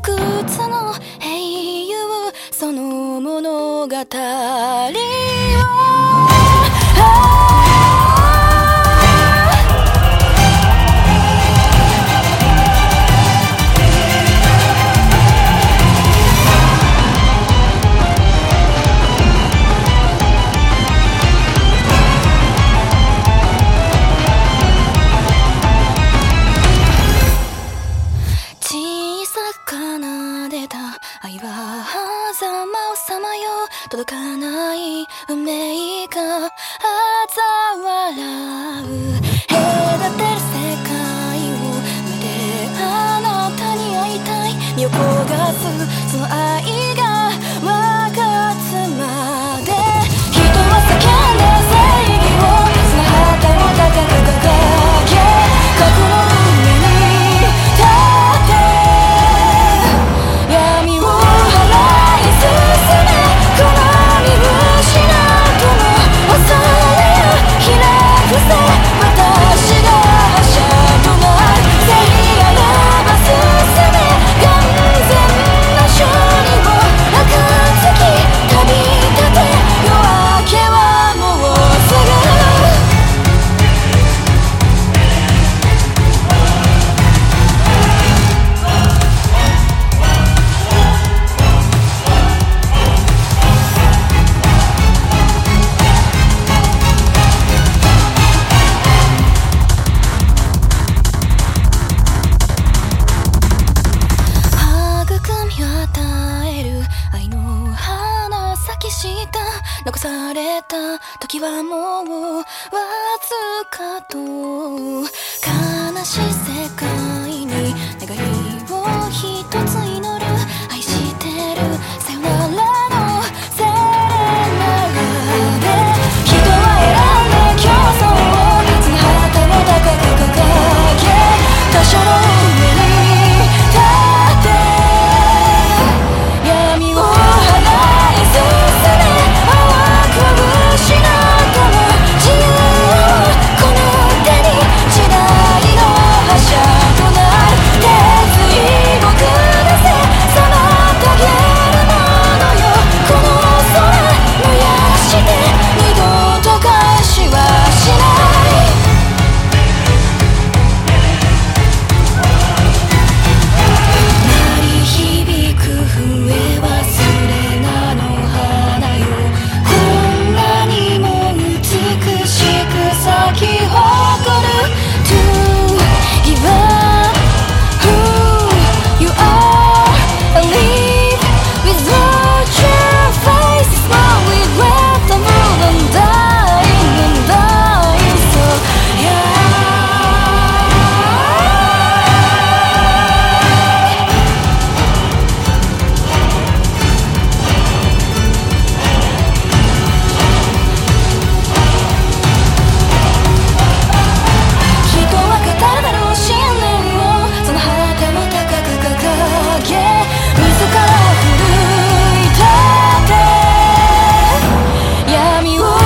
くの英雄その物語を。届かない運命が嘲笑う。隔てる世界を見てあなたに会いたい。身を焦がすその愛した残された時はもうわずかと。悲しい世界。tell me why.